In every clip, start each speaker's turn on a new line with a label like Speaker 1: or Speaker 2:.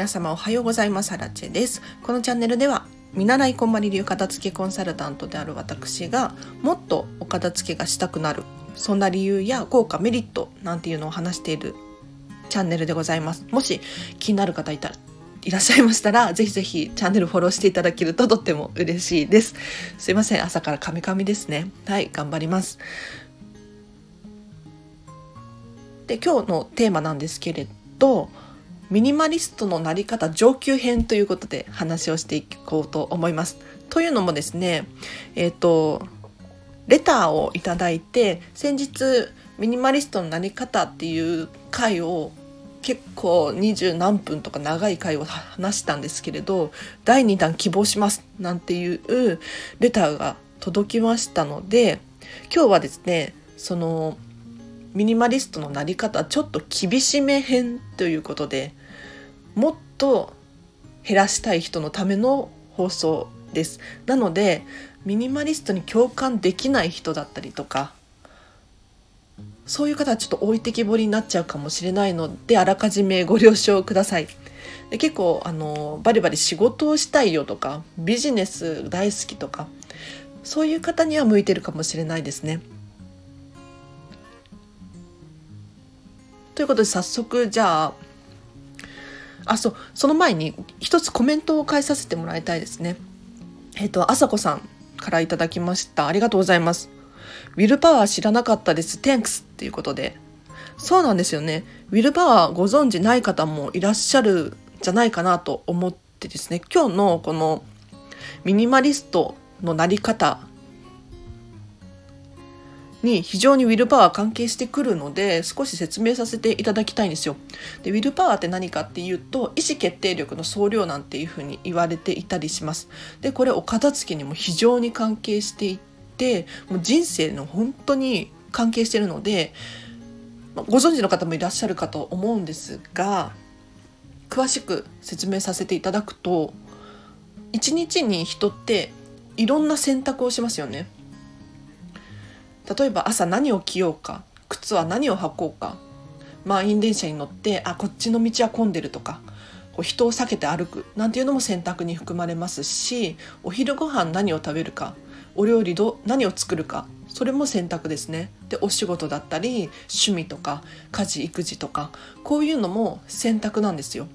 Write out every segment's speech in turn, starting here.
Speaker 1: 皆様おはようございます。ハラチェです。このチャンネルでは見習いこんまり流片付けコンサルタントである私がもっとお片付けがしたくなるそんな理由や効果メリットなんていうのを話しているチャンネルでございます。もし気になる方いたらいらっしゃいましたら、ぜひぜひチャンネルフォローしていただけるととっても嬉しいです。すいません、朝からカミカミですね。はい、頑張ります。で、今日のテーマなんですけれど、ミニマリストのなり方上級編ということで話をしていこうと思います。というのもですね、えっ、ー、と、レターをいただいて、先日ミニマリストのなり方っていう回を結構二十何分とか長い回を話したんですけれど、第2弾希望しますなんていうレターが届きましたので、今日はですね、そのミニマリストのなり方ちょっと厳しめ編ということでもっと減らしたい人のための放送です。なのでミニマリストに共感できない人だったりとかそういう方はちょっと置いてきぼりになっちゃうかもしれないのであらかじめご了承ください。で結構あのバリバリ仕事をしたいよとかビジネス大好きとかそういう方には向いてるかもしれないですね。ということで早速じゃああそうその前に一つコメントを返させてもらいたいですね。えっ、ー、とあさこさんからいただきました。ありがとうございます。ウィルパワー知らなかったです。Thanks っていうことで。そうなんですよね。ウィルパワーご存知ない方もいらっしゃるんじゃないかなと思ってですね。今日のこのミニマリストのなり方に非常にウィルパワー関係してくるので少し説明させていただきたいんですよ。でウィルパワーって何かっていうと意思決定力の総量なんていうふうに言われていたりします。でこれお片付けにも非常に関係していてもう人生の本当に関係してるのでご存知の方もいらっしゃるかと思うんですが詳しく説明させていただくと一日に人っていろんな選択をしますよね。例えば朝何を着ようか靴は何を履こうか満員電車に乗ってあこっちの道は混んでるとかこう人を避けて歩くなんていうのも選択に含まれますしお昼ご飯何を食べるかお料理ど何を作るかそれも選択ですねでお仕事だったり趣味とか家事育児とかこういうのも選択なんですよ。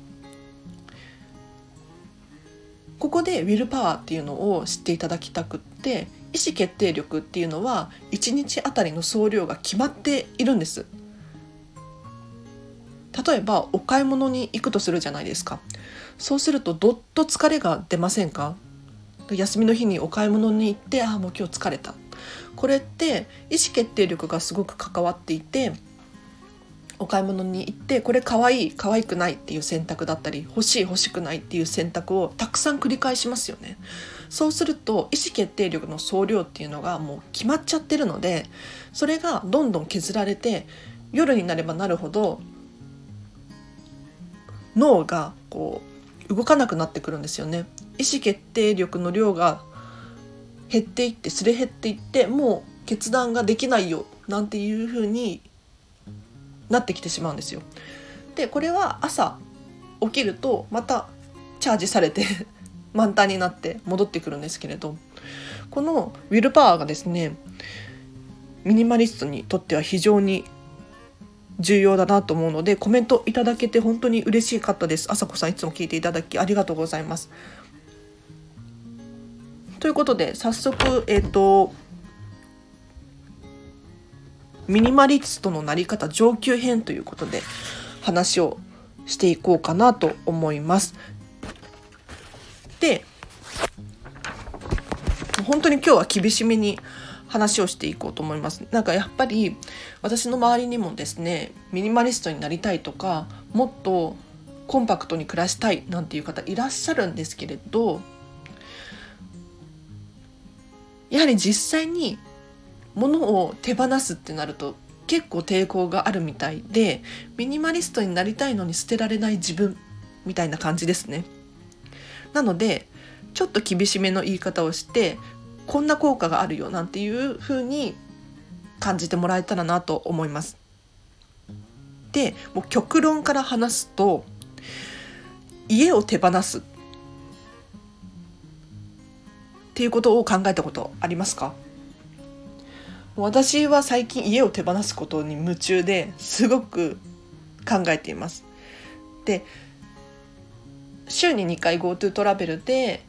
Speaker 1: ここでウィルパワーっていうのを知っていただきたくって意思決定力っていうのは1日あたりの総量が決まっているんです。例えばお買い物に行くとするじゃないですか。そうするとどっと疲れが出ませんか？休みの日にお買い物に行ってああもう今日疲れた。これって意思決定力がすごく関わっていてお買い物に行ってこれ可愛い可愛くないっていう選択だったり欲しい欲しくないっていう選択をたくさん繰り返しますよね。そうすると意思決定力の総量っていうのがもう決まっちゃってるのでそれがどんどん削られて夜になればなるほど脳がこう動かなくなってくるんですよね意思決定力の量が減っていってすれ減っていってもう決断ができないよなんていうふうになってきてしまうんですよ。でこれは朝起きるとまたチャージされて満タンになって戻ってくるんですけれどこのウィルパワーがですねミニマリストにとっては非常に重要だなと思うのでコメントいただけて本当に嬉しかったです。あさこさんいつも聞いていただきありがとうございます。ということで早速えっ、ー、とミニマリストのなり方上級編ということで話をしていこうかなと思います。で本当に今日は厳しめに話をしていこうと思います。なんかやっぱり私の周りにもですねミニマリストになりたいとかもっとコンパクトに暮らしたいなんていう方いらっしゃるんですけれどやはり実際に物を手放すってなると結構抵抗があるみたいでミニマリストになりたいのに捨てられない自分みたいな感じですね。なのでちょっと厳しめの言い方をしてこんな効果があるよなんていう風に感じてもらえたらなと思います。でもう極論から話すと家を手放すっていうことを考えたことありますか？私は最近家を手放すことに夢中ですごく考えています。で週に2回 GoTo トラベルで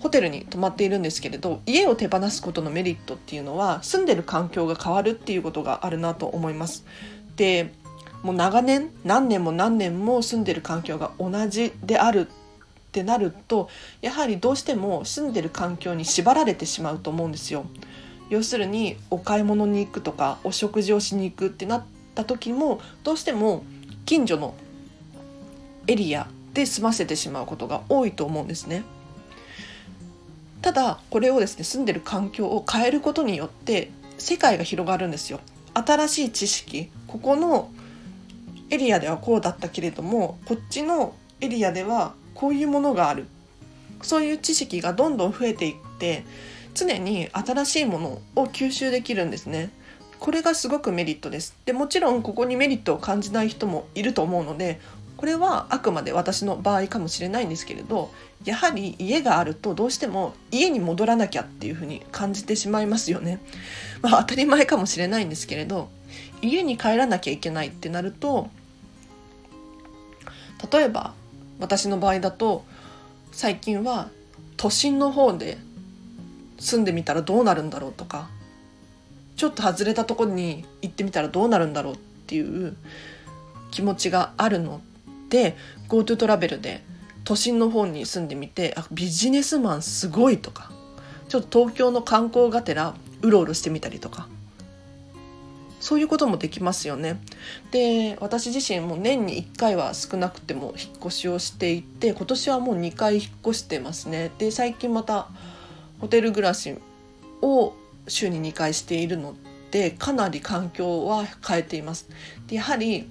Speaker 1: ホテルに泊まっているんですけれど家を手放すことのメリットっていうのは住んでる環境が変わるっていうことがあるなと思います。でもう長年何年も何年も住んでる環境が同じであるってなるとやはりどうしても住んでる環境に縛られてしまうと思うんですよ。要するにお買い物に行くとかお食事をしに行くってなった時もどうしても近所のエリアで済ませてしまうことが多いと思うんですね。ただこれをですね住んでる環境を変えることによって世界が広がるんですよ。新しい知識ここのエリアではこうだったけれどもこっちのエリアではこういうものがあるそういう知識がどんどん増えていって常に新しいものを吸収できるんですね。これがすごくメリットです。でもちろんここにメリットを感じない人もいると思うのでこれはあくまで私の場合かもしれないんですけれどやはり家があるとどうしても家に戻らなきゃっていうふうに感じてしまいますよね。まあ当たり前かもしれないんですけれど家に帰らなきゃいけないってなると例えば私の場合だと最近は都心の方で住んでみたらどうなるんだろうとかちょっと外れたところに行ってみたらどうなるんだろうっていう気持ちがあるの GoTo トラベルで都心の方に住んでみてあビジネスマンすごいとかちょっと東京の観光がてらうろうろしてみたりとかそういうこともできますよね。で私自身も年に1回は少なくても引っ越しをしていて今年はもう2回引っ越してますね。で最近またホテル暮らしを週に2回しているのでかなり環境は変えています。でやはり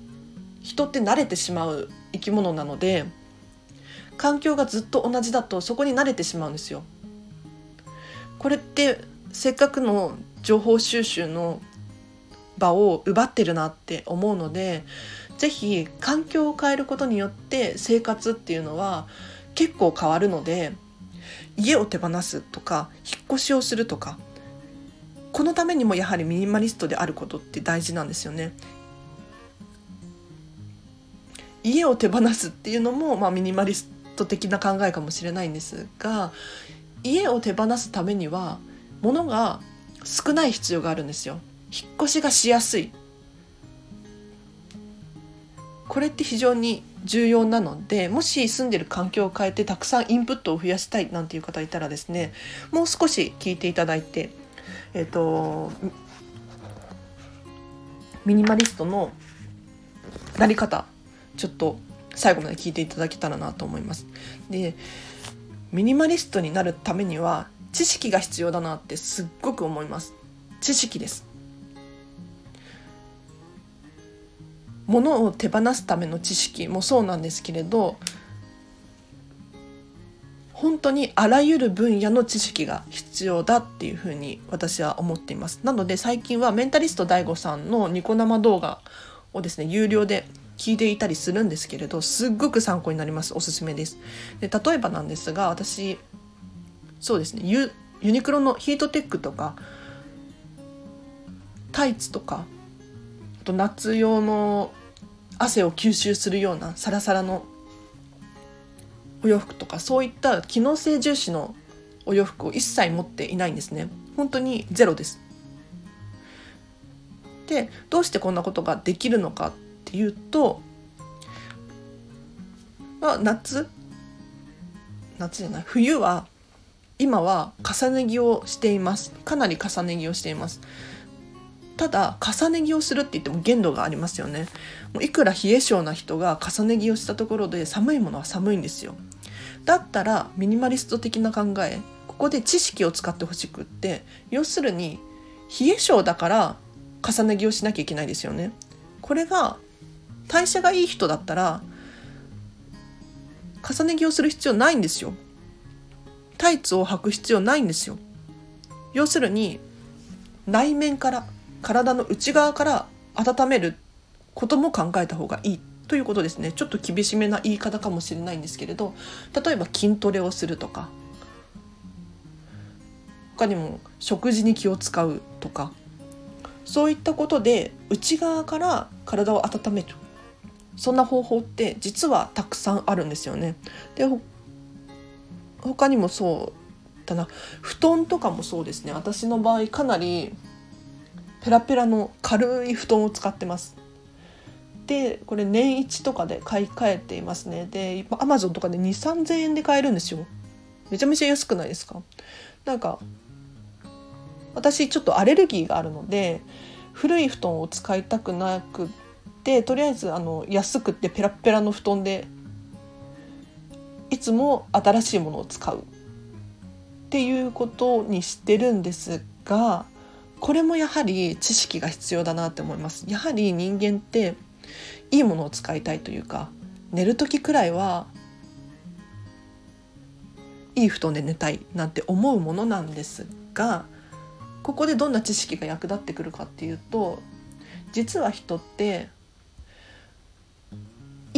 Speaker 1: 人って慣れてしまう生き物なので環境がずっと同じだとそこに慣れてしまうんですよ。これってせっかくの情報収集の場を奪ってるなって思うので是非環境を変えることによって生活っていうのは結構変わるので家を手放すとか引っ越しをするとかこのためにもやはりミニマリストであることって大事なんですよね。家を手放すっていうのも、まあ、ミニマリスト的な考えかもしれないんですが家を手放すためには物が少ない必要があるんですよ。引っ越しがしやすいこれって非常に重要なのでもし住んでる環境を変えてたくさんインプットを増やしたいなんていう方いたらですねもう少し聞いていただいてえっ、ー、とミニマリストのなり方ちょっと最後まで聞いていただけたらなと思います。でミニマリストになるためには知識が必要だなってすっごく思います。知識です。物を手放すための知識もそうなんですけれど本当にあらゆる分野の知識が必要だっていうふうに私は思っていますなので最近はメンタリスト DAIGO さんのニコ生動画をですね有料で聞いていたりするんですけれどすっごく参考になります。おすすめです。で例えばなんですが私そうですねユユニクロのヒートテックとかタイツとかあと夏用の汗を吸収するようなサラサラのお洋服とかそういった機能性重視のお洋服を一切持っていないんですね。本当にゼロです。でどうしてこんなことができるのかっていうと、まあ、夏？夏じゃない。冬は今は重ね着をしています。かなり重ね着をしています。ただ重ね着をするって言っても限度がありますよね。もういくら冷え性な人が重ね着をしたところで寒いものは寒いんですよ。だったらミニマリスト的な考えここで知識を使ってほしくって要するに冷え性だから重ね着をしなきゃいけないですよね。これが代謝がいい人だったら重ね着をする必要ないんですよ。タイツを履く必要ないんですよ。要するに内面から体の内側から温めることも考えた方がいい。ということですね。ちょっと厳しめな言い方かもしれないんですけれど例えば筋トレをするとか他にも食事に気を使うとかそういったことで内側から体を温める。そんな方法って実はたくさんあるんですよね。で他にもそうだな。布団とかもそうですね。私の場合かなりペラペラの軽い布団を使ってます。でこれ年一とかで買い替えていますね。でアマゾンとかで2 3 0 0 0円で買えるんですよ。めちゃめちゃ安くないですか？なんか私ちょっとアレルギーがあるので古い布団を使いたくなくてとりあえずあの安くてペラペラの布団でいつも新しいものを使う。っていうことにしてるんですがこれもやはり知識が必要だなって思います。やはり人間っていいものを使いたいというか寝る時くらいはいい布団で寝たいなんて思うものなんですがここでどんな知識が役立ってくるかっていうと実は人って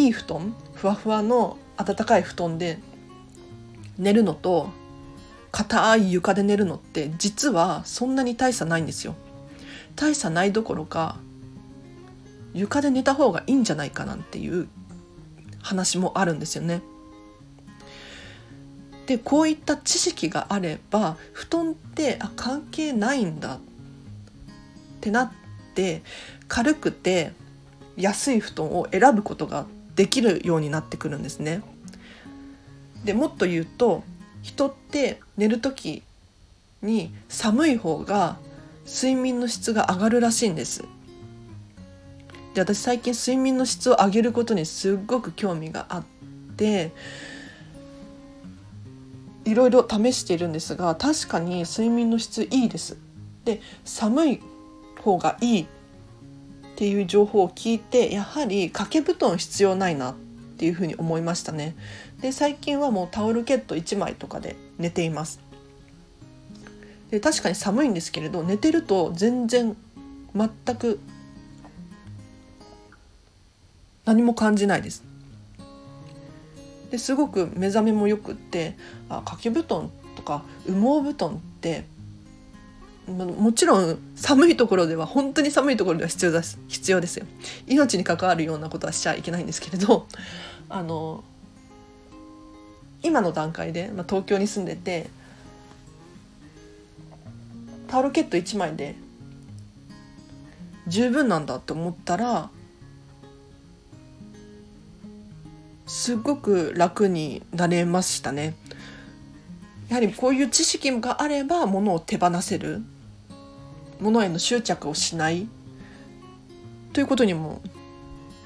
Speaker 1: いい布団ふわふわの暖かい布団で寝るのと硬い床で寝るのって実はそんなに大差ないんですよ。大差ないどころか床で寝た方がいいんじゃないかなんていう話もあるんですよね。でこういった知識があれば布団ってあ関係ないんだってなって軽くて安い布団を選ぶことができるようになってくるんですね。でもっと言うと人って寝る時に寒い方が睡眠の質が上がるらしいんです。で私最近睡眠の質を上げることにすっごく興味があっていろいろ試しているんですが確かに睡眠の質いいです。で寒い方がいいっていう情報を聞いてやはり掛け布団必要ないなっていうふうに思いましたね。で最近はもうタオルケット1枚とかで寝ています。で確かに寒いんですけれど寝てると全然全く何も感じないです。ですごく目覚めもよくってあ掛け布団とか羽毛布団ってもちろん寒いところでは本当に寒いところでは必要だ必要ですよ命に関わるようなことはしちゃいけないんですけれど あの今の段階で、まあ、東京に住んでてタオルケット1枚で十分なんだって思ったらすごく楽になれましたね。やはりこういう知識があれば物を手放せる物への執着をしないということにも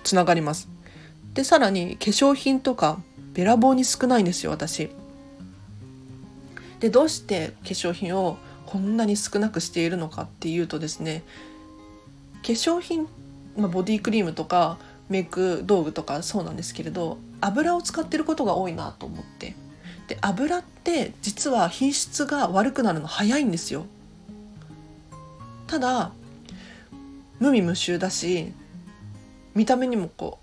Speaker 1: つながります。でさらに化粧品とかべらぼうに少ないんですよ私。でどうして化粧品をこんなに少なくしているのかっていうとですね化粧品、まあ、ボディクリームとかメイク道具とかそうなんですけれど油を使ってることが多いなと思ってで油って実は品質が悪くなるの早いんですよただ無味無臭だし見た目にもこ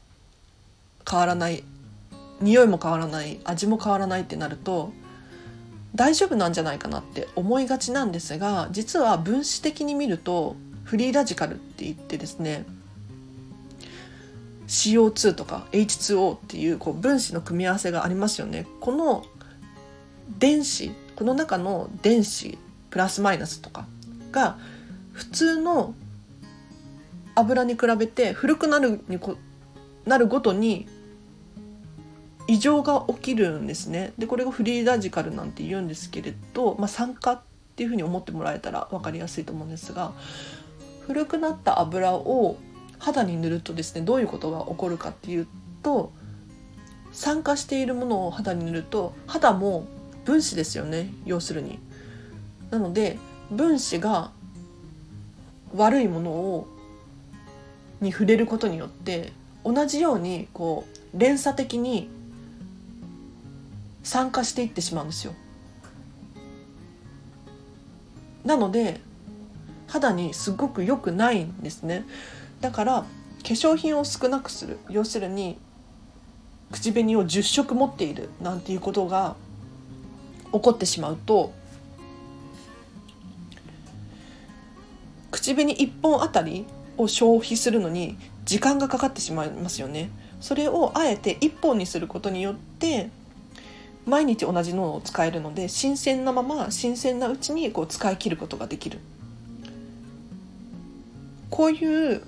Speaker 1: う変わらない匂いも変わらない味も変わらないってなると大丈夫なんじゃないかなって思いがちなんですが実は分子的に見るとフリーラジカルって言ってですね CO2 とか H2O っていうこう分子の組み合わせがありますよね。この電子この中の電子プラスマイナスとかが普通の油に比べて古くなるにこなるごとに異常が起きるんですね。でこれがフリーラジカルなんて言うんですけれど、まあ、酸化っていうふうに思ってもらえたら分かりやすいと思うんですが古くなった油を肌に塗るとですねどういうことが起こるかっていうと酸化しているものを肌に塗ると肌も分子ですよね要するに。なので分子が悪いものをに触れることによって同じようにこう連鎖的に酸化していってしまうんですよ。なので肌にすごく良くないんですね。だから化粧品を少なくする要するに口紅を10色持っているなんていうことが起こってしまうと口紅1本あたりを消費するのに時間がかかってしまいますよね。それをあえて1本にすることによって毎日同じのを使えるので新鮮なまま新鮮なうちにこう使い切ることができる。こういう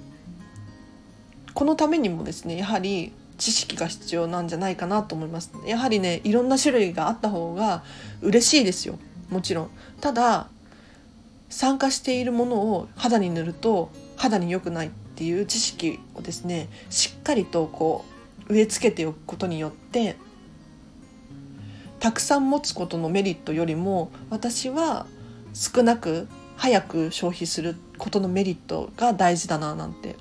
Speaker 1: このためにもですねやはり知識が必要なんじゃないかなと思います。やはりねいろんな種類があった方が嬉しいですよ。もちろん。ただ酸化しているものを肌に塗ると肌に良くないっていう知識をですねしっかりとこう植え付けておくことによってたくさん持つことのメリットよりも私は少なく早く消費することのメリットが大事だななんて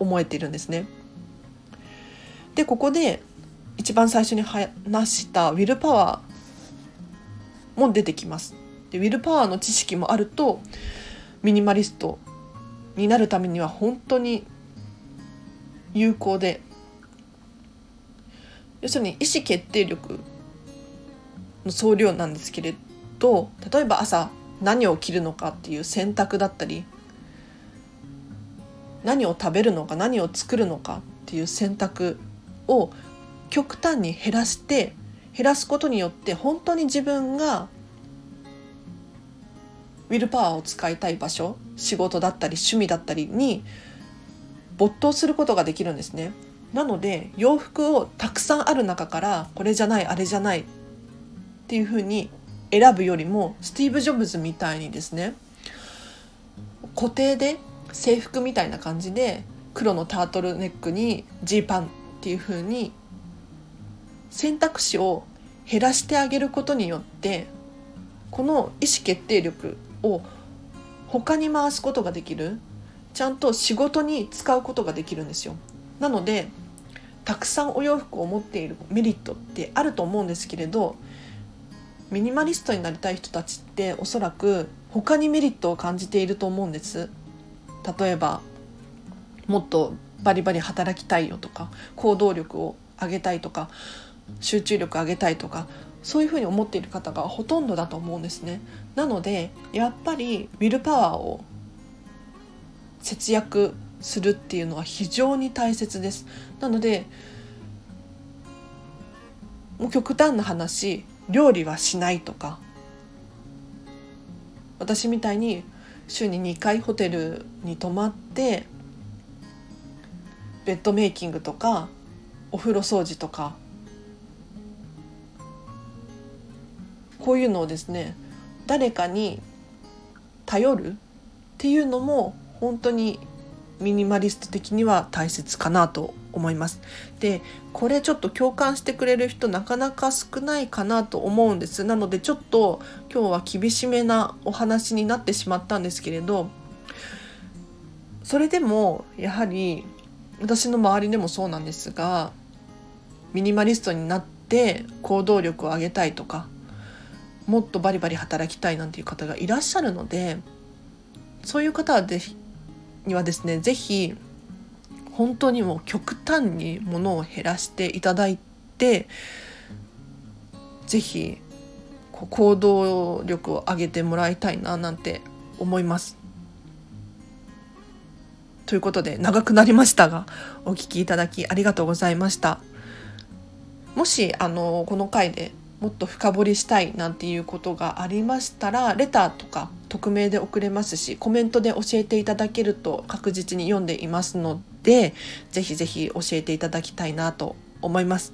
Speaker 1: 思えているんですね。でここで一番最初に話したウィルパワーも出てきます。でウィルパワーの知識もあるとミニマリストになるためには本当に有効で要するに意思決定力の総量なんですけれど例えば朝何を着るのかっていう選択だったり何を食べるのか何を作るのかっていう選択を極端に減らして減らすことによって本当に自分がウィルパワーを使いたい場所仕事だったり趣味だったりに没頭することができるんですね。なので洋服をたくさんある中からこれじゃないあれじゃないっていうふうに選ぶよりもスティーブ・ジョブズみたいにですね固定で制服みたいな感じで黒のタートルネックにジーパンっていうふうに選択肢を減らしてあげることによってこの意思決定力を他に回すことができる。ちゃんと仕事に使うことができるんですよ。なのでたくさんお洋服を持っているメリットってあると思うんですけれどミニマリストになりたい人たちっておそらく他にメリットを感じていると思うんです。例えばもっとバリバリ働きたいよとか行動力を上げたいとか集中力上げたいとかそういうふうに思っている方がほとんどだと思うんですね。なのでやっぱりウィルパワーを節約するっていうのは非常に大切です。なのでもう極端な話料理はしないとか私みたいに週に2回ホテルに泊まってベッドメイキングとかお風呂掃除とかこういうのをですね誰かに頼るっていうのも本当にミニマリスト的には大切かなと思います。でこれちょっと共感してくれる人なかなか少ないかなと思うんです。なのでちょっと今日は厳しめなお話になってしまったんですけれどそれでもやはり私の周りでもそうなんですがミニマリストになって行動力を上げたいとかもっとバリバリ働きたいなんていう方がいらっしゃるのでそういう方はぜひにはですね是非本当にもう極端にものを減らしていただいて是非行動力を上げてもらいたいななんて思います。ということで長くなりましたがお聞きいただきありがとうございました。もしあのこの回でもっと深掘りしたいなんていうことがありましたらレターとか匿名で送れますしコメントで教えていただけると確実に読んでいますのでぜひぜひ教えていただきたいなと思います。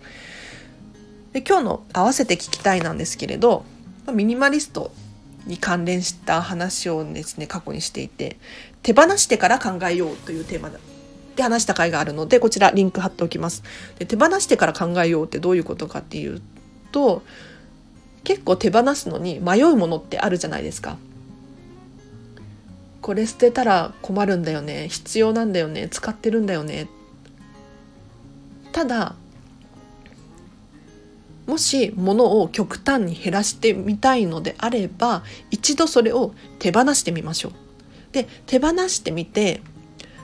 Speaker 1: で今日の合わせて聞きたいなんですけれどミニマリストに関連した話をですね過去にしていて手放してから考えようというテーマで話した回があるのでこちらリンク貼っておきます。で手放してから考えようってどういうことかっていうと結構手放すのに迷うものってあるじゃないですか。これ捨てたら困るんだよね。必要なんだよね。使ってるんだよね。ただもし物を極端に減らしてみたいのであれば一度それを手放してみましょう。で手放してみて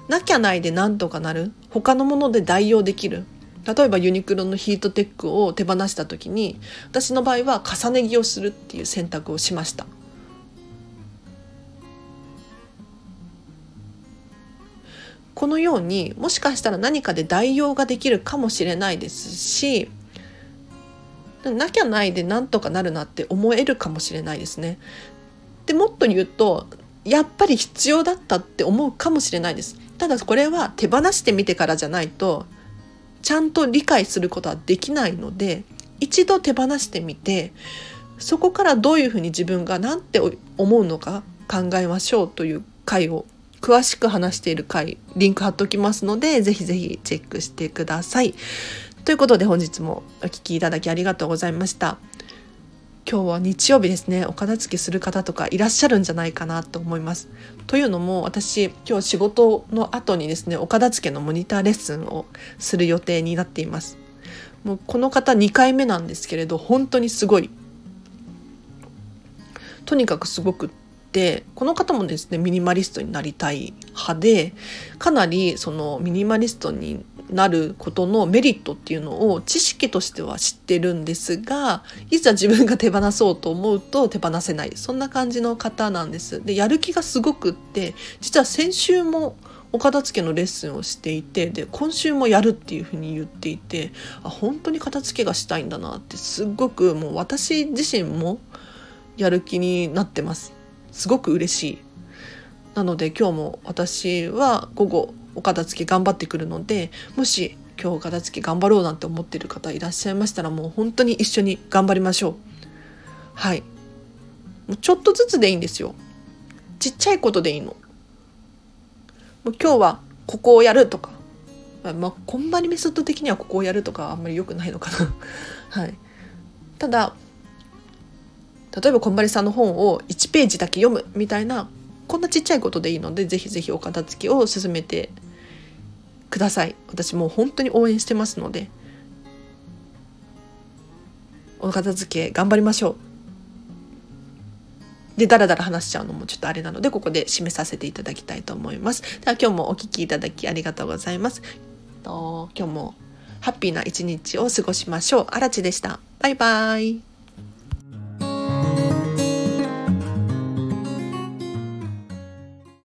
Speaker 1: なきゃないでなんとかなる。他のもので代用できる。例えばユニクロのヒートテックを手放した時に私の場合は重ね着をするっていう選択をしましたこのようにもしかしたら何かで代用ができるかもしれないですしなきゃないでなんとかなるなって思えるかもしれないですね。でもっと言うとやっぱり必要だったって思うかもしれないです。ただこれは手放してみてからじゃないとちゃんと理解することはできないので一度手放してみてそこからどういうふうに自分が何て思うのか考えましょうという回を詳しく話している回リンク貼っときますのでぜひぜひチェックしてください。ということで本日もお聴きいただきありがとうございました。今日は日曜日ですねお片付けする方とかいらっしゃるんじゃないかなと思います。というのも私今日仕事の後にですねお片付けのモニターレッスンをする予定になっています。もうこの方2回目なんですけれど本当にすごいとにかくすごくってこの方もですねミニマリストになりたい派でかなりそのミニマリストになることのメリットっていうのを知識としては知ってるんですがいざ自分が手放そうと思うと手放せない。そんな感じの方なんです。でやる気がすごくって実は先週もお片付けのレッスンをしていてで今週もやるっていうふうに言っていてあ本当に片付けがしたいんだなってすごくもう私自身もやる気になってます。すごく嬉しい。なので今日も私は午後お片付け頑張ってくるのでもし今日お片付け頑張ろうなんて思ってる方いらっしゃいましたらもう本当に一緒に頑張りましょう。はい。もうちょっとずつでいいんですよ。ちっちゃいことでいいの。もう今日はここをやるとか。まあこんまりメソッド的にはここをやるとかあんまり良くないのかな。はい。ただ例えばこんまりさんの本を1ページだけ読むみたいなこんなちっちゃいことでいいのでぜひぜひお片付けを進めてください。私もう本当に応援してますので。お片付け頑張りましょう。でダラダラ話しちゃうのもちょっとあれなのでここで締めさせていただきたいと思います。では今日もお聴きいただきありがとうございます。今日もハッピーな一日を過ごしましょう。あらちでした。バイバイ。